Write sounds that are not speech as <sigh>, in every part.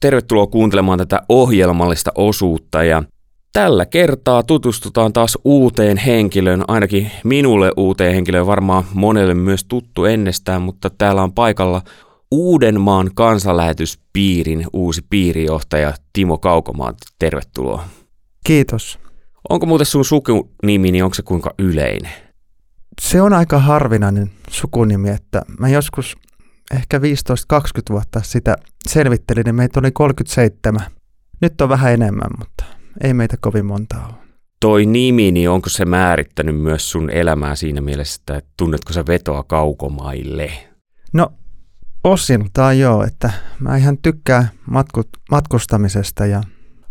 Tervetuloa kuuntelemaan tätä ohjelmallista osuutta ja tällä kertaa tutustutaan taas uuteen henkilöön, ainakin minulle uuteen henkilöön, varmaan monelle myös tuttu ennestään, mutta täällä on paikalla Uudenmaan kansanlähetyspiirin uusi piirijohtaja Timo Kaukomaa. Tervetuloa. Kiitos. Onko muuten sun sukunimi, niin onko se kuinka yleinen? Se on aika harvinainen sukunimi, että mä joskus ehkä 15-20 vuotta sitä selvittelin, niin meitä oli 37. Nyt on vähän enemmän, mutta ei meitä kovin monta ole. Toi nimi, niin onko se määrittänyt myös sun elämää siinä mielessä, että tunnetko sä vetoa kaukomaille? No osiltaan joo, että mä ihan tykkään matku, matkustamisesta ja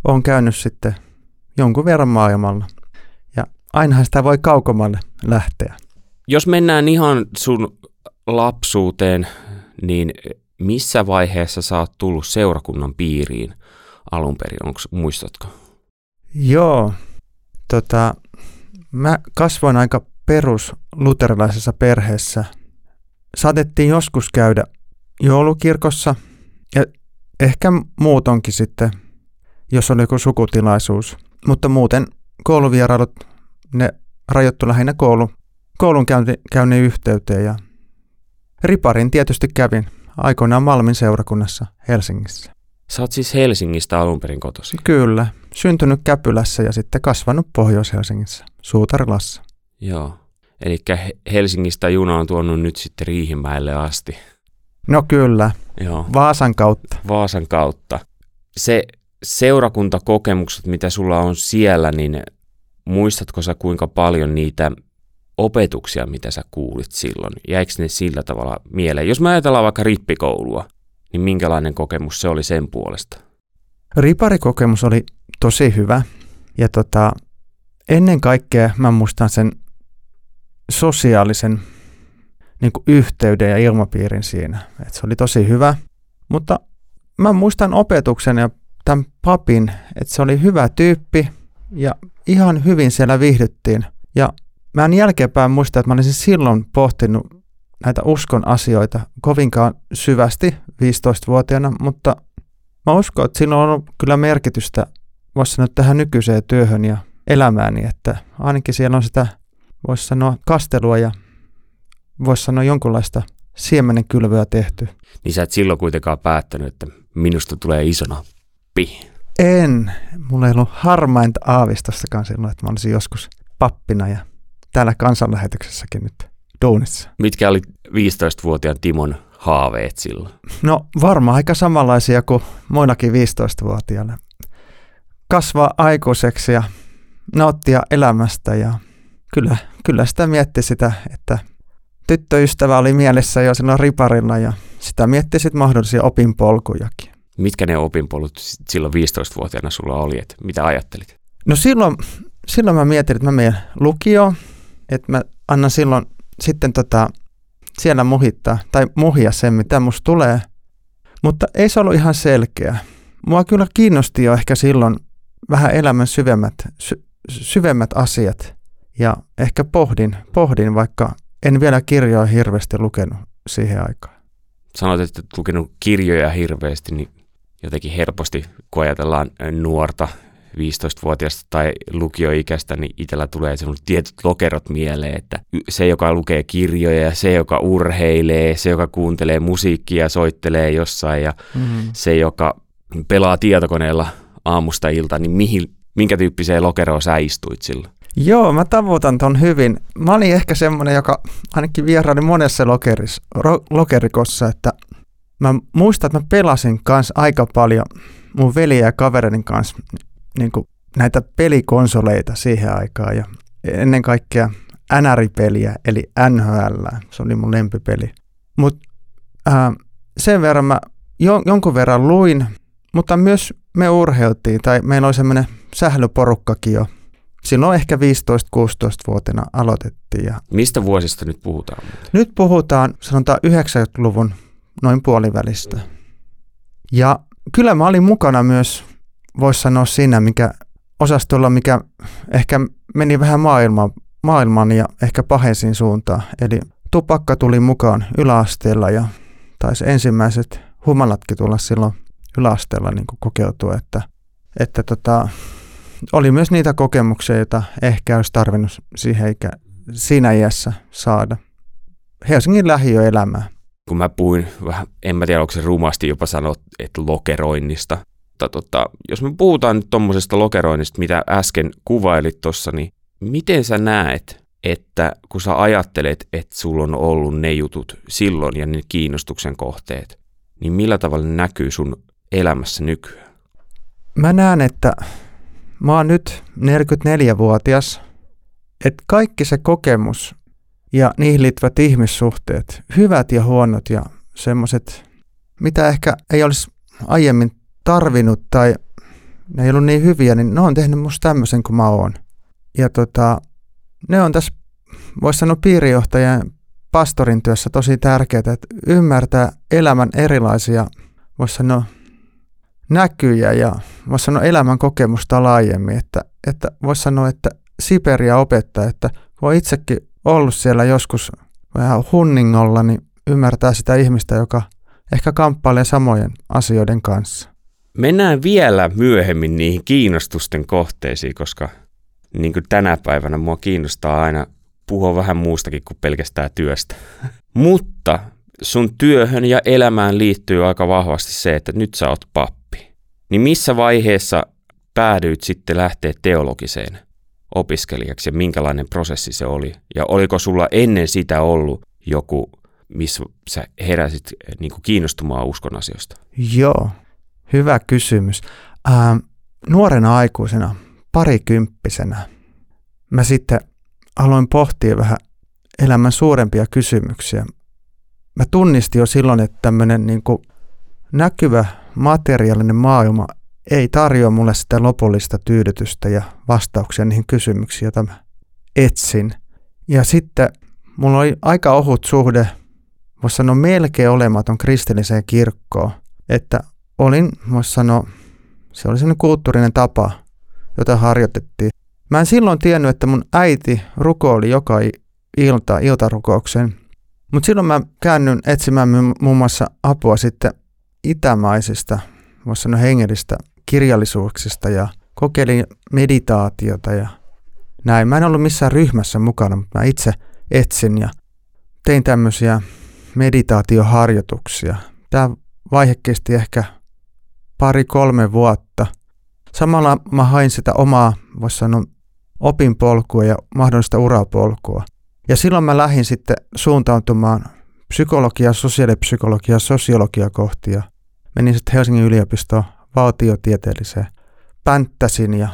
on käynyt sitten jonkun verran maailmalla. Ja ainahan sitä voi kaukomalle lähteä. Jos mennään ihan sun lapsuuteen, niin missä vaiheessa sä oot tullut seurakunnan piiriin alun perin? Onko, muistatko? Joo, tota, mä kasvoin aika perus luterilaisessa perheessä. Saatettiin joskus käydä joulukirkossa ja ehkä muutonkin sitten, jos oli joku sukutilaisuus. Mutta muuten kouluvierailut, ne rajoittu lähinnä koulu, koulun käynnin yhteyteen ja riparin tietysti kävin aikoinaan Malmin seurakunnassa Helsingissä. Sä oot siis Helsingistä alun perin kotosi? Kyllä. Syntynyt Käpylässä ja sitten kasvanut Pohjois-Helsingissä, Suutarilassa. Joo. Eli Helsingistä juna on tuonut nyt sitten Riihimäelle asti. No kyllä. Joo. Vaasan kautta. Vaasan kautta. Se seurakuntakokemukset, mitä sulla on siellä, niin muistatko sä kuinka paljon niitä opetuksia, mitä sä kuulit silloin? Jäikö ne sillä tavalla mieleen? Jos me ajatellaan vaikka rippikoulua, niin minkälainen kokemus se oli sen puolesta? Riparikokemus oli tosi hyvä. Ja tota, ennen kaikkea mä muistan sen sosiaalisen niin kuin yhteyden ja ilmapiirin siinä. Et se oli tosi hyvä. Mutta mä muistan opetuksen ja tämän papin, että se oli hyvä tyyppi ja ihan hyvin siellä viihdyttiin. Ja mä en jälkeenpäin muista, että mä olisin silloin pohtinut näitä uskon asioita kovinkaan syvästi 15-vuotiaana, mutta mä uskon, että sillä on ollut kyllä merkitystä, voisi sanoa, tähän nykyiseen työhön ja elämääni, että ainakin siellä on sitä, voisi sanoa, kastelua ja voisi sanoa jonkunlaista siemenen kylvyä tehty. Niin sä et silloin kuitenkaan päättänyt, että minusta tulee isona pi. En. Mulla ei ollut harmainta aavistastakaan silloin, että mä olisin joskus pappina ja täällä kansanlähetyksessäkin nyt duunissa. Mitkä oli 15-vuotiaan Timon haaveet silloin? No varmaan aika samanlaisia kuin muinakin 15-vuotiaana. Kasvaa aikuiseksi ja nauttia elämästä ja kyllä, kyllä sitä mietti sitä, että tyttöystävä oli mielessä jo silloin riparilla ja sitä mietti sitten mahdollisia opinpolkujakin. Mitkä ne opinpolut silloin 15-vuotiaana sulla oli, että mitä ajattelit? No silloin, silloin mä mietin, että mä menen lukioon, että mä annan silloin sitten tota, siellä muhittaa tai muhia sen, mitä musta tulee. Mutta ei se ollut ihan selkeä. Mua kyllä kiinnosti jo ehkä silloin vähän elämän syvemmät, sy- syvemmät asiat. Ja ehkä pohdin, pohdin, vaikka en vielä kirjoja hirveästi lukenut siihen aikaan. Sanoit, että et lukenut kirjoja hirveästi, niin jotenkin helposti, kun ajatellaan nuorta 15-vuotiaasta tai lukioikäistä, niin itsellä tulee semmoiset tietyt lokerot mieleen, että se, joka lukee kirjoja, se, joka urheilee, se, joka kuuntelee musiikkia, soittelee jossain ja mm-hmm. se, joka pelaa tietokoneella aamusta ilta, niin mihin, minkä tyyppiseen lokeroon sä istuit silloin? Joo, mä tavoitan ton hyvin. Mä olin ehkä semmoinen, joka ainakin vieraili monessa lokeris, ro, lokerikossa, että mä muistan, että mä pelasin kanssa aika paljon mun veliä ja kavereiden kanssa niin kuin näitä pelikonsoleita siihen aikaan ja ennen kaikkea NR-peliä eli NHL, se oli mun lempipeli. Mutta äh, sen verran mä jo, jonkun verran luin, mutta myös me urheiltiin tai meillä oli semmoinen sählyporukkakin jo. Silloin ehkä 15-16-vuotiaana aloitettiin. Ja Mistä vuosista nyt puhutaan? Nyt puhutaan sanotaan 90-luvun noin puolivälistä. Ja kyllä mä olin mukana myös voisi sanoa siinä, mikä osastolla, mikä ehkä meni vähän maailman, maailman ja ehkä paheisiin suuntaan. Eli tupakka tuli mukaan yläasteella ja taisi ensimmäiset humalatkin tulla silloin yläasteella niin kokeutua, että, että tota, oli myös niitä kokemuksia, joita ehkä olisi tarvinnut siihen eikä siinä iässä saada. Helsingin lähiöelämää. Kun mä puhuin vähän, en mä tiedä onko se rumasti jopa sanoa, että lokeroinnista. Mutta tota, jos me puhutaan nyt tuommoisesta lokeroinnista, mitä äsken kuvailit tuossa, niin miten sä näet, että kun sä ajattelet, että sulla on ollut ne jutut silloin ja ne kiinnostuksen kohteet, niin millä tavalla ne näkyy sun elämässä nykyään? Mä näen, että mä oon nyt 44-vuotias, että kaikki se kokemus ja niihin liittyvät ihmissuhteet, hyvät ja huonot ja semmoiset, mitä ehkä ei olisi aiemmin tarvinnut tai ne ei ollut niin hyviä, niin ne on tehnyt musta tämmöisen kuin mä oon. Ja tota, ne on tässä, voisi sanoa piirijohtajan pastorin työssä tosi tärkeää, että ymmärtää elämän erilaisia, voisi sanoa näkyjä ja voisi sanoa elämän kokemusta laajemmin, että, että voisi sanoa, että Siperia opettaa, että on itsekin ollut siellä joskus vähän hunningolla, niin ymmärtää sitä ihmistä, joka ehkä kamppailee samojen asioiden kanssa. Mennään vielä myöhemmin niihin kiinnostusten kohteisiin, koska niin kuin tänä päivänä mua kiinnostaa aina puhua vähän muustakin kuin pelkästään työstä. <laughs> Mutta sun työhön ja elämään liittyy aika vahvasti se, että nyt sä oot pappi. Niin missä vaiheessa päädyit sitten lähteä teologiseen opiskelijaksi ja minkälainen prosessi se oli? Ja oliko sulla ennen sitä ollut joku, missä sä heräsit niin kuin kiinnostumaan uskon asioista? Joo, hyvä kysymys. Ähm, nuorena aikuisena, parikymppisenä, mä sitten aloin pohtia vähän elämän suurempia kysymyksiä. Mä tunnistin jo silloin, että tämmöinen niin näkyvä materiaalinen maailma ei tarjoa mulle sitä lopullista tyydytystä ja vastauksia niihin kysymyksiin, joita mä etsin. Ja sitten mulla oli aika ohut suhde, voisi sanoa melkein olematon kristilliseen kirkkoon, että olin, voisi sanoa, se oli sellainen kulttuurinen tapa, jota harjoitettiin. Mä en silloin tiennyt, että mun äiti rukoili joka ilta iltarukouksen, mutta silloin mä käännyn etsimään muun muassa apua sitten itämaisista, voisi sanoa hengellistä kirjallisuuksista ja kokeilin meditaatiota ja näin. Mä en ollut missään ryhmässä mukana, mutta mä itse etsin ja tein tämmöisiä meditaatioharjoituksia. Tämä vaihe kesti ehkä pari-kolme vuotta. Samalla mä hain sitä omaa, voisi sanoa, opinpolkua ja mahdollista urapolkua. Ja silloin mä lähdin sitten suuntautumaan psykologia, sosiaalipsykologia, sosiologia kohti ja menin sitten Helsingin yliopistoon valtiotieteelliseen pänttäsin ja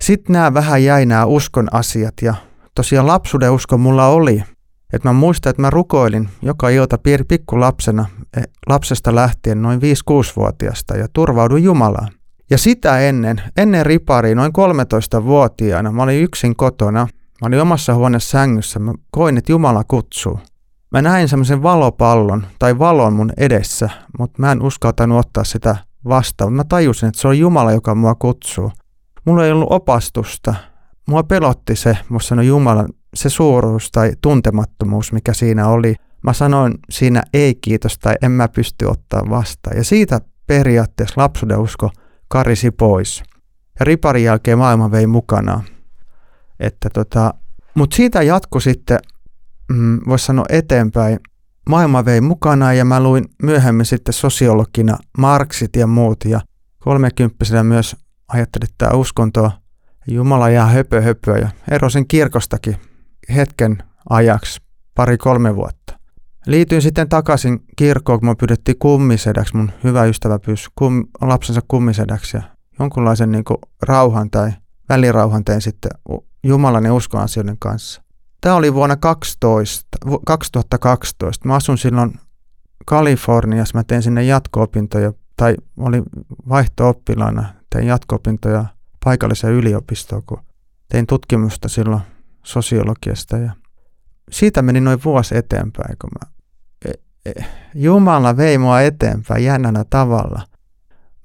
sitten nämä vähän jäi nämä uskon asiat ja tosiaan lapsuuden usko mulla oli. Että mä muistan, että mä rukoilin joka ilta pikkulapsena, eh, lapsesta lähtien noin 5-6-vuotiaasta ja turvauduin Jumalaan. Ja sitä ennen, ennen ripariin, noin 13-vuotiaana, mä olin yksin kotona. Mä olin omassa huoneessa sängyssä, mä koin, että Jumala kutsuu. Mä näin semmoisen valopallon tai valon mun edessä, mutta mä en uskaltanut ottaa sitä vastaan. Mä tajusin, että se on Jumala, joka mua kutsuu. Mulla ei ollut opastusta. Mua pelotti se, mä sanoin Jumalan, se suuruus tai tuntemattomuus, mikä siinä oli. Mä sanoin siinä ei kiitos tai en mä pysty ottaa vastaan. Ja siitä periaatteessa lapsuuden usko karisi pois. Ja riparin jälkeen maailma vei mukana. Että tota, Mutta siitä jatkui sitten, mm, voisi sanoa eteenpäin, maailma vei mukana ja mä luin myöhemmin sitten sosiologina Marksit ja muut ja kolmekymppisenä myös ajattelin, että tämä uskonto Jumala ja höpö höpö ja erosin kirkostakin hetken ajaksi pari-kolme vuotta. Liityin sitten takaisin kirkkoon, kun me pyydettiin kummisedäksi. Mun hyvä ystävä pyysi kum, lapsensa kummisedäksi ja jonkunlaisen niin rauhan tai välirauhan tein sitten Jumalan ja uskoasioiden kanssa. Tämä oli vuonna 12, 2012. Mä asun silloin Kaliforniassa. Mä tein sinne jatko-opintoja, tai olin vaihto-oppilaana. Tein jatko-opintoja paikalliseen yliopistoon, kun tein tutkimusta silloin sosiologiasta. Ja siitä meni noin vuosi eteenpäin, kun mä, e, e, Jumala vei mua eteenpäin jännänä tavalla.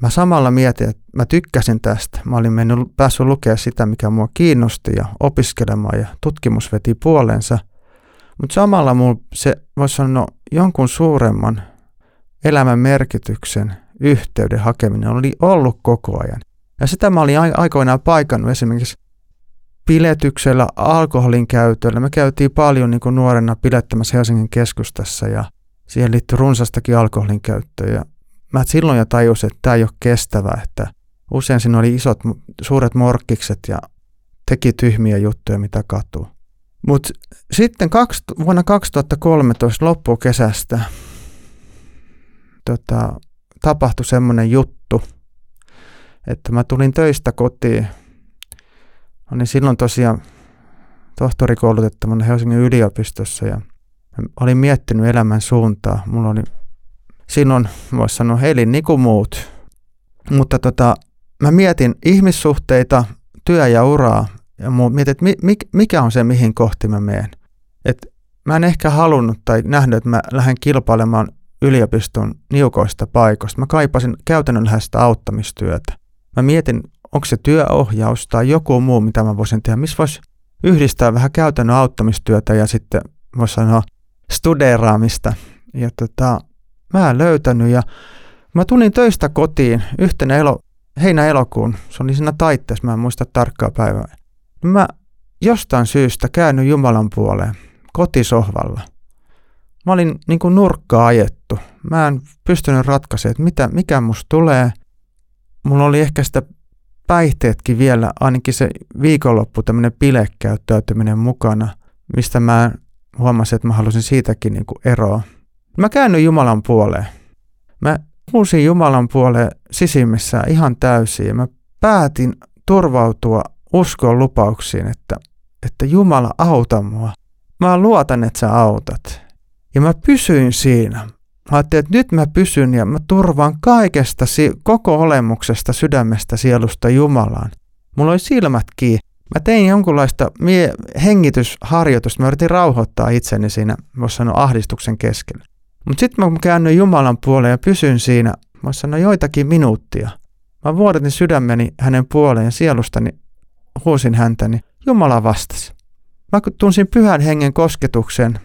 Mä samalla mietin, että mä tykkäsin tästä. Mä olin mennyt, päässyt lukea sitä, mikä mua kiinnosti ja opiskelemaan ja tutkimus veti puolensa. Mutta samalla mulla se voisi sanoa jonkun suuremman elämän merkityksen yhteyden hakeminen oli ollut koko ajan. Ja sitä mä olin aikoinaan paikannut esimerkiksi piletyksellä, alkoholin käytöllä. Me käytiin paljon niin kuin nuorena pilettämässä Helsingin keskustassa ja siihen liittyy runsastakin alkoholin käyttöä. Ja mä silloin jo tajusin, että tämä ei ole kestävää, että usein siinä oli isot, suuret morkkikset ja teki tyhmiä juttuja, mitä katuu. Mutta sitten kaksi, vuonna 2013 loppukesästä tota, tapahtui semmoinen juttu, että mä tulin töistä kotiin. Olin silloin tosiaan tohtorikoulutettavana Helsingin yliopistossa ja olin miettinyt elämän suuntaa. Mulla oli silloin, voisi sanoa, elin niin kuin muut. Mutta tota, mä mietin ihmissuhteita, työ ja uraa ja mietin, että mikä on se, mihin kohti mä menen. Et mä en ehkä halunnut tai nähnyt, että mä lähden kilpailemaan yliopiston niukoista paikoista. Mä kaipasin käytännönläheistä auttamistyötä. Mä mietin, onko se työohjaus tai joku muu, mitä mä voisin tehdä, missä voisi yhdistää vähän käytännön auttamistyötä ja sitten voisi sanoa studeeraamista. Ja tota, mä en löytänyt ja mä tulin töistä kotiin yhtenä elo, heinä-elokuun, se oli siinä taitteessa, mä en muista tarkkaa päivää. Mä jostain syystä käännyin Jumalan puoleen kotisohvalla. Mä olin niin kuin nurkkaa ajettu. Mä en pystynyt ratkaisemaan, että mitä, mikä musta tulee. Mulla oli ehkä sitä päihteetkin vielä, ainakin se viikonloppu, tämmöinen bilekäyttäytyminen mukana, mistä mä huomasin, että mä halusin siitäkin niin kuin eroa. Mä käännyin Jumalan puoleen. Mä huusin Jumalan puoleen sisimmissä ihan täysin mä päätin turvautua uskon lupauksiin, että, että Jumala auta mua. Mä luotan, että sä autat. Ja mä pysyin siinä. Mä ajattelin, että nyt mä pysyn ja mä turvaan kaikesta, koko olemuksesta, sydämestä, sielusta Jumalaan. Mulla oli silmät kiinni. Mä tein jonkunlaista mie- hengitysharjoitusta. Mä yritin rauhoittaa itseni siinä, voisi sanoa, ahdistuksen keskellä. Mutta sitten mä käännyin Jumalan puoleen ja pysyn siinä, voisi sanoa, joitakin minuuttia. Mä vuodatin sydämeni hänen puoleen ja sielustani huusin häntä, niin Jumala vastasi. Mä tunsin pyhän hengen kosketuksen.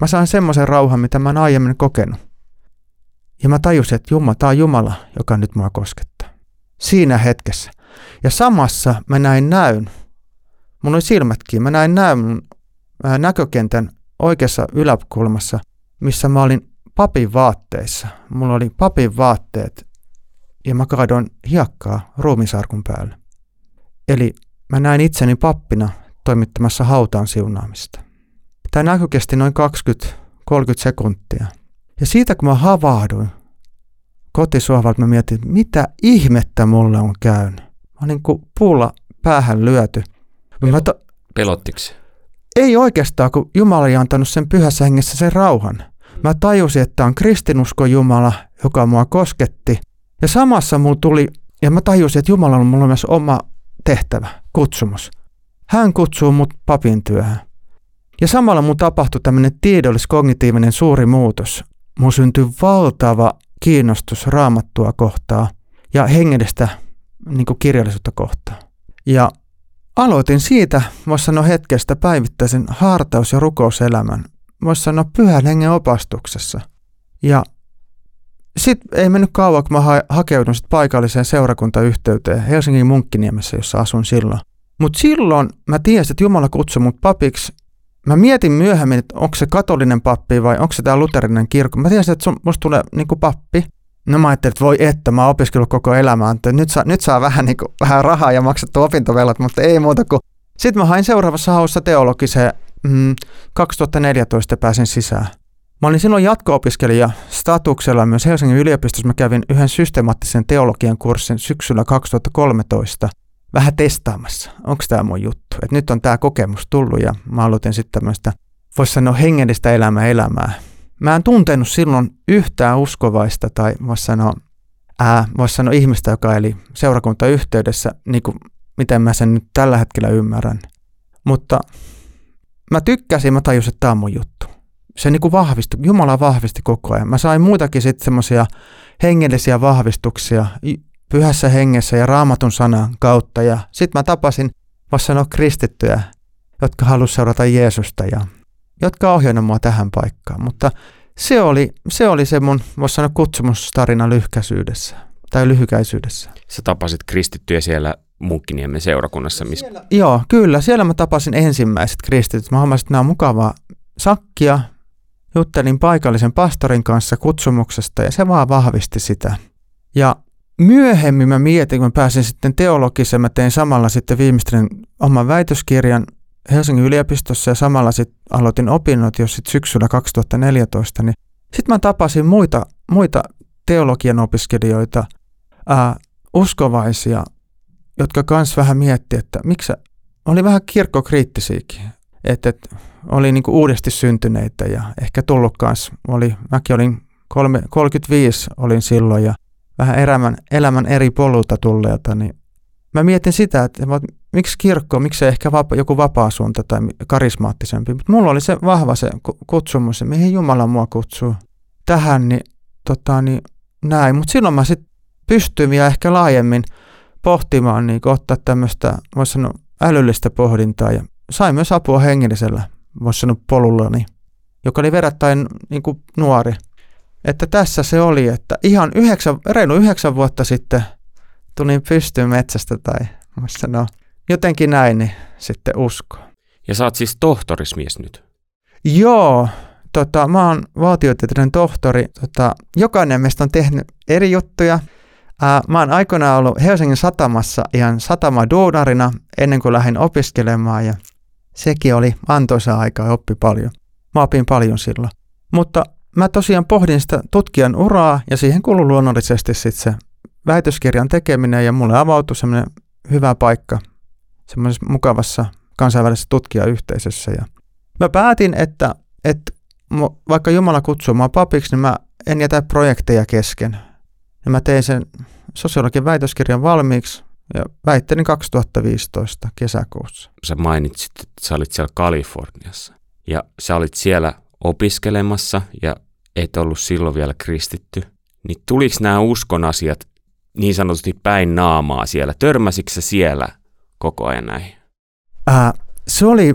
Mä sain semmoisen rauhan, mitä mä en aiemmin kokenut. Ja mä tajusin, että Jumala, tää on Jumala, joka nyt mua koskettaa. Siinä hetkessä. Ja samassa mä näin näyn. Mun oli silmätkin. Mä näin näyn näkökentän oikeassa yläkulmassa, missä mä olin papin vaatteissa. Mulla oli papin vaatteet ja mä kaadoin hiekkaa ruumisarkun päälle. Eli mä näin itseni pappina toimittamassa hautaan siunaamista. Tämä näkö kesti noin 20-30 sekuntia. Ja siitä kun mä havahduin kotisohvalta, mä mietin, mitä ihmettä mulle on käynyt. Mä olin niin kuin puulla päähän lyöty. Pel- mä to- Pelottiksi? Ei oikeastaan, kun Jumala oli antanut sen pyhässä hengessä sen rauhan. Mä tajusin, että on kristinusko Jumala, joka mua kosketti. Ja samassa mulla tuli, ja mä tajusin, että Jumala on mulla myös oma tehtävä, kutsumus. Hän kutsuu mut papin työhön. Ja samalla mun tapahtui tämmöinen tiedollis-kognitiivinen suuri muutos. Mun syntyi valtava kiinnostus raamattua kohtaa ja hengellistä niin kirjallisuutta kohtaan. Ja aloitin siitä, voisi sanoa hetkestä päivittäisen hartaus- ja rukouselämän. Voisi sanoa pyhän hengen opastuksessa. Ja sitten ei mennyt kauan, kun mä ha- hakeudun sit paikalliseen seurakuntayhteyteen Helsingin Munkkiniemessä, jossa asun silloin. Mutta silloin mä tiesin, että Jumala kutsui mut papiksi. Mä mietin myöhemmin, että onko se katolinen pappi vai onko se tämä luterinen kirkko. Mä tiesin, että sun, musta tulee niinku pappi. No mä ajattelin, että voi että, mä oon opiskellut koko elämää, nyt saa, nyt saa vähän, niinku, vähän rahaa ja maksettu opintovelat, mutta ei muuta kuin... Sitten mä hain seuraavassa haussa teologiseen mm, 2014 pääsin sisään. Mä olin silloin jatko-opiskelija statuksella myös Helsingin yliopistossa. Mä kävin yhden systemaattisen teologian kurssin syksyllä 2013 vähän testaamassa, onko tämä mun juttu. Et nyt on tämä kokemus tullut ja mä aloitin sitten tämmöistä, voisi sanoa hengellistä elämää elämää. Mä en tuntenut silloin yhtään uskovaista tai voisi sanoa, ää, vois sanoa ihmistä, joka eli seurakuntayhteydessä, niin kuin miten mä sen nyt tällä hetkellä ymmärrän. Mutta mä tykkäsin, mä tajusin, että tämä on mun juttu se niin kuin vahvistui, Jumala vahvisti koko ajan. Mä sain muitakin sitten semmoisia hengellisiä vahvistuksia pyhässä hengessä ja raamatun sanan kautta. Ja sitten mä tapasin, voisi sanoa kristittyjä, jotka halusivat seurata Jeesusta ja jotka ohjaivat mua tähän paikkaan. Mutta se oli, se oli se mun, voisi sanoa, kutsumustarina lyhkäisyydessä tai lyhykäisyydessä. Sä tapasit kristittyjä siellä Munkkiniemen seurakunnassa. Missä... Siellä, joo, kyllä. Siellä mä tapasin ensimmäiset kristityt. Mä huomasin, että nämä on mukavaa sakkia. Juttelin paikallisen pastorin kanssa kutsumuksesta ja se vaan vahvisti sitä. Ja myöhemmin mä mietin, kun mä pääsin sitten teologiseen, mä tein samalla sitten viimeistelen oman väitöskirjan Helsingin yliopistossa ja samalla sitten aloitin opinnot jo sitten syksyllä 2014, niin sitten mä tapasin muita, muita teologian opiskelijoita, ää, uskovaisia, jotka kans vähän mietti, että miksi oli vähän kirkkokriittisiäkin, että, että oli niinku uudesti syntyneitä ja ehkä tullut kans, oli, mäkin olin kolme, 35 olin silloin ja vähän elämän, elämän eri polulta tulleelta, niin mä mietin sitä, että miksi kirkko, miksi ehkä vapa, joku vapaa suunta tai karismaattisempi, mutta mulla oli se vahva se kutsumus, mihin Jumala mua kutsuu tähän, niin, tota, niin näin, mutta silloin mä sitten pystyin vielä ehkä laajemmin pohtimaan, niin ottaa tämmöistä, voisi sanoa, älyllistä pohdintaa ja sain myös apua hengellisellä, voisi sanoa, polullani, joka oli verrattain niin kuin nuori. Että tässä se oli, että ihan yhdeksän, reilu yhdeksän vuotta sitten tulin pystyyn metsästä tai voisi sanoa, jotenkin näin, niin sitten usko. Ja sä oot siis tohtorismies nyt? Joo, tota, mä oon valtiotieteellinen tohtori. Tota, jokainen meistä on tehnyt eri juttuja. Ää, mä oon aikoinaan ollut Helsingin satamassa ihan satama duunarina ennen kuin lähdin opiskelemaan ja sekin oli antoisa aika ja oppi paljon. Mä opin paljon silloin. Mutta mä tosiaan pohdin sitä tutkijan uraa ja siihen kuului luonnollisesti sitten se väitöskirjan tekeminen ja mulle avautui semmoinen hyvä paikka semmoisessa mukavassa kansainvälisessä tutkijayhteisössä. Ja mä päätin, että, että vaikka Jumala kutsuu mua papiksi, niin mä en jätä projekteja kesken. Ja mä tein sen sosiologian väitöskirjan valmiiksi ja väittelin 2015 kesäkuussa. Sä mainitsit, että sä olit siellä Kaliforniassa ja sä olit siellä opiskelemassa ja et ollut silloin vielä kristitty. Niin tuliko nämä uskon asiat niin sanotusti päin naamaa siellä? Törmäsikö sä siellä koko ajan näihin? Ää, se oli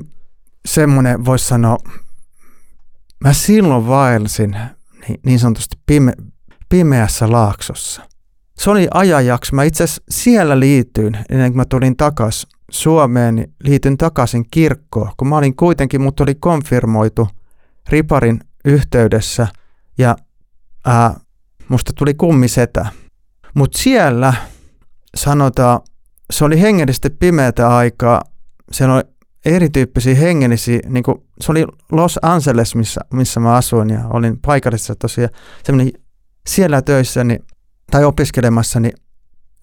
semmoinen, voisi sanoa, mä silloin vaelsin niin, niin sanotusti pime, pimeässä laaksossa. Se oli ajanjakso. Mä itse asiassa siellä liityin, ennen kuin mä tulin takaisin Suomeen, niin liityin takaisin kirkkoon, kun mä olin kuitenkin, mut oli konfirmoitu riparin yhteydessä ja ää, musta tuli kummisetä. Mutta siellä sanotaan, se oli hengellisesti pimeätä aikaa, siellä oli erityyppisiä hengellisiä, niin kuin, se oli Los Angeles, missä, missä mä asuin ja olin paikallisessa tosiaan, semmoinen siellä töissä niin, tai opiskelemassa, niin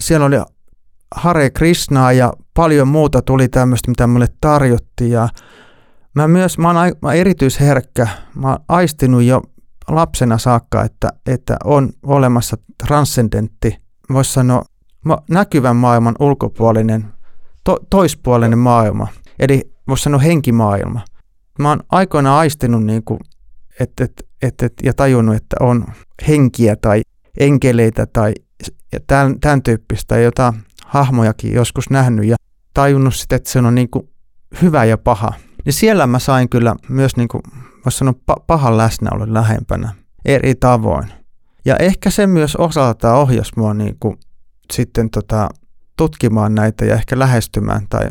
siellä oli Hare Krishnaa ja paljon muuta tuli tämmöistä, mitä mulle tarjottiin. Ja mä myös, mä oon, mä erityisherkkä, mä oon aistinut jo lapsena saakka, että, että on olemassa transcendentti, voisi sanoa näkyvän maailman ulkopuolinen, to, toispuolinen maailma, eli voisi sanoa henkimaailma. Mä oon aikoinaan aistinut niin kuin, et, et, et, et, ja tajunnut, että on henkiä tai enkeleitä tai tämän, tämän tyyppistä, jota hahmojakin joskus nähnyt ja tajunnut sitten, että se on niin kuin hyvä ja paha. Niin siellä mä sain kyllä myös, niin kuin, voisi sanoa, pahan läsnäolon lähempänä eri tavoin. Ja ehkä se myös osaltaan ohjasi mua niin kuin sitten tota, tutkimaan näitä ja ehkä lähestymään tai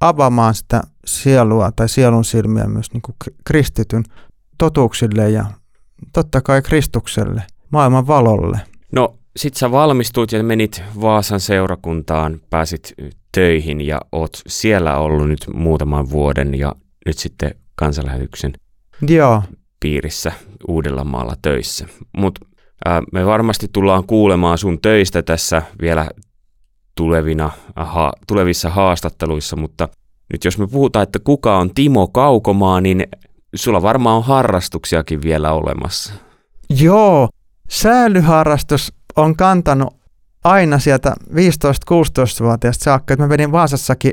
avaamaan sitä sielua tai sielun silmiä myös niin kuin kristityn totuuksille ja totta kai Kristukselle, maailman valolle. No sit sä valmistuit ja menit Vaasan seurakuntaan, pääsit töihin ja oot siellä ollut nyt muutaman vuoden ja nyt sitten kansanlähetyksen Joo. piirissä Uudellamaalla töissä. Mutta me varmasti tullaan kuulemaan sun töistä tässä vielä tulevina, aha, tulevissa haastatteluissa, mutta nyt jos me puhutaan, että kuka on Timo Kaukomaa, niin sulla varmaan on harrastuksiakin vielä olemassa. Joo, säilyharrastus on kantanut aina sieltä 15-16-vuotiaasta saakka. Mä vedin Vaasassakin,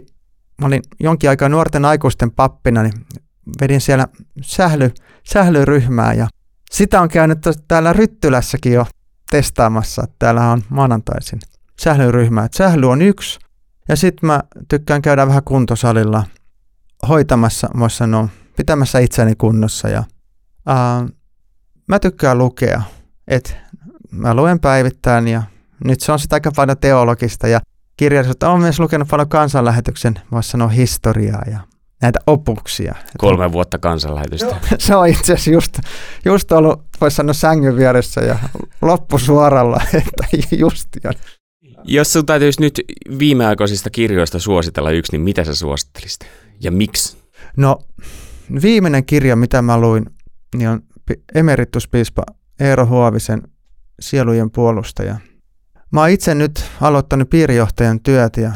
mä olin jonkin aikaa nuorten aikuisten pappina, niin vedin siellä sähly, sählyryhmää ja sitä on käynyt täällä Ryttylässäkin jo testaamassa. Täällä on maanantaisin sählyryhmä. Et sähly on yksi. Ja sitten mä tykkään käydä vähän kuntosalilla hoitamassa, voisi sanoa, pitämässä itseni kunnossa. Ja, ää, mä tykkään lukea, että mä luen päivittäin ja nyt se on sitä aika paljon teologista ja kirjallisuutta. Olen myös lukenut paljon kansanlähetyksen, voisi sanoa historiaa ja näitä opuksia. Kolme vuotta kansanlähetystä. se on itse asiassa just, just ollut, voisi sanoa sängyn vieressä ja loppusuoralla, <laughs> että just jo. Jos sinun täytyisi nyt viimeaikaisista kirjoista suositella yksi, niin mitä sä suosittelisit ja miksi? No viimeinen kirja, mitä mä luin, niin on emerituspiispa Eero Huovisen Sielujen puolustaja. Mä oon itse nyt aloittanut piirijohtajan työt ja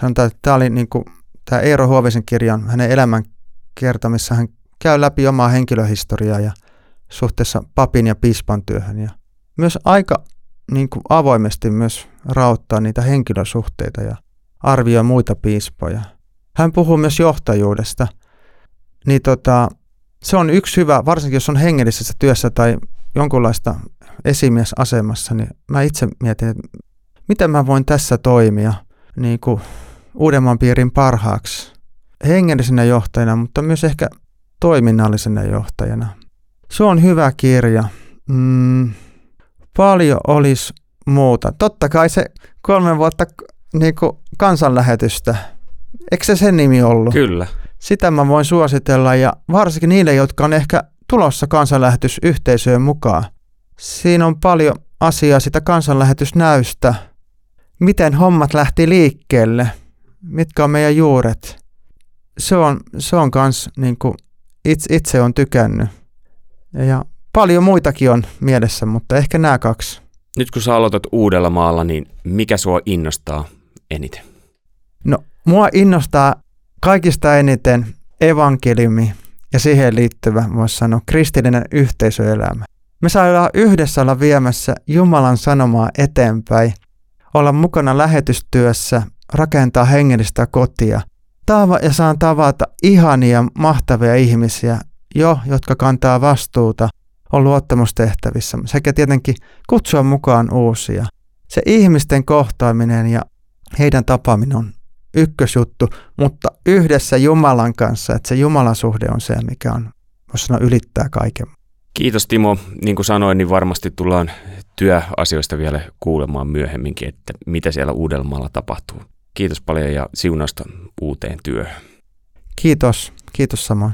sanotaan, että tämä oli niin kuin, tämä Eero Huovisen kirjan hänen elämän kertomissa. Hän käy läpi omaa henkilöhistoriaa ja suhteessa papin ja piispan työhön ja myös aika niin kuin avoimesti myös rauttaa niitä henkilösuhteita ja arvioi muita piispoja. Hän puhuu myös johtajuudesta. Niin tota, se on yksi hyvä, varsinkin jos on hengellisessä työssä tai jonkunlaista esimiesasemassa, niin mä itse mietin, että miten mä voin tässä toimia niin kuin uudemman piirin parhaaksi hengellisenä johtajana, mutta myös ehkä toiminnallisena johtajana. Se on hyvä kirja. Mm, paljon olisi muuta. Totta kai se kolme vuotta niin kuin kansanlähetystä, eikö se sen nimi ollut? Kyllä. Sitä mä voin suositella ja varsinkin niille, jotka on ehkä tulossa kansanlähetysyhteisöön mukaan. Siinä on paljon asiaa sitä kansanlähetysnäystä, miten hommat lähti liikkeelle, mitkä on meidän juuret. Se on, se on kans niin kuin itse, itse on tykännyt. Ja paljon muitakin on mielessä, mutta ehkä nämä kaksi. Nyt kun sä aloitat uudella maalla, niin mikä sua innostaa eniten? No, mua innostaa kaikista eniten evankeliumi ja siihen liittyvä, voisi sanoa, kristillinen yhteisöelämä. Me saadaan yhdessä olla viemässä Jumalan sanomaa eteenpäin, olla mukana lähetystyössä, rakentaa hengellistä kotia Tava- ja saan tavata ihania, mahtavia ihmisiä, jo, jotka kantaa vastuuta, on luottamustehtävissä, sekä tietenkin kutsua mukaan uusia. Se ihmisten kohtaaminen ja heidän tapaaminen on ykkösjuttu, mutta yhdessä Jumalan kanssa, että se Jumalan suhde on se, mikä on, voisi sanoa, ylittää kaiken. Kiitos Timo. Niin kuin sanoin, niin varmasti tullaan työasioista vielä kuulemaan myöhemminkin, että mitä siellä Uudellamaalla tapahtuu. Kiitos paljon ja siunausta uuteen työhön. Kiitos. Kiitos samoin.